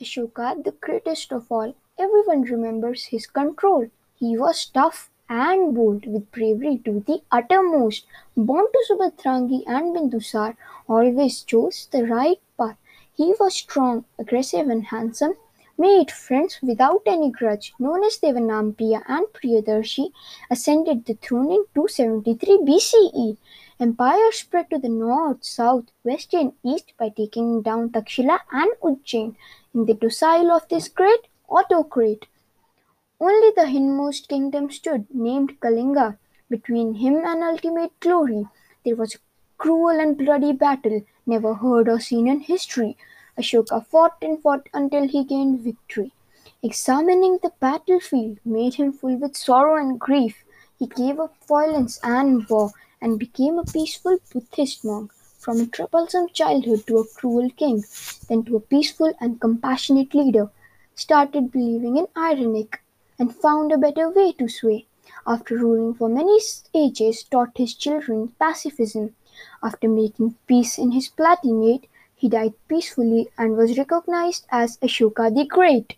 Ashoka, the greatest of all, everyone remembers his control. He was tough and bold, with bravery to the uttermost. Born to Subhadrangi and Bindusar, always chose the right path. He was strong, aggressive, and handsome, made friends without any grudge. Known as Devanampriya and Priyadarshi, ascended the throne in 273 BCE. Empire spread to the north, south, west, and east by taking down Takshila and Ujjain. In the docile of this great autocrat, only the hindmost kingdom stood, named Kalinga. Between him and ultimate glory, there was a cruel and bloody battle, never heard or seen in history. Ashoka fought and fought until he gained victory. Examining the battlefield made him full with sorrow and grief. He gave up violence and war and became a peaceful Buddhist monk. From a troublesome childhood to a cruel king, then to a peaceful and compassionate leader, started believing in ironic and found a better way to sway. After ruling for many ages, taught his children pacifism. After making peace in his Palatinate, he died peacefully and was recognized as Ashoka the Great.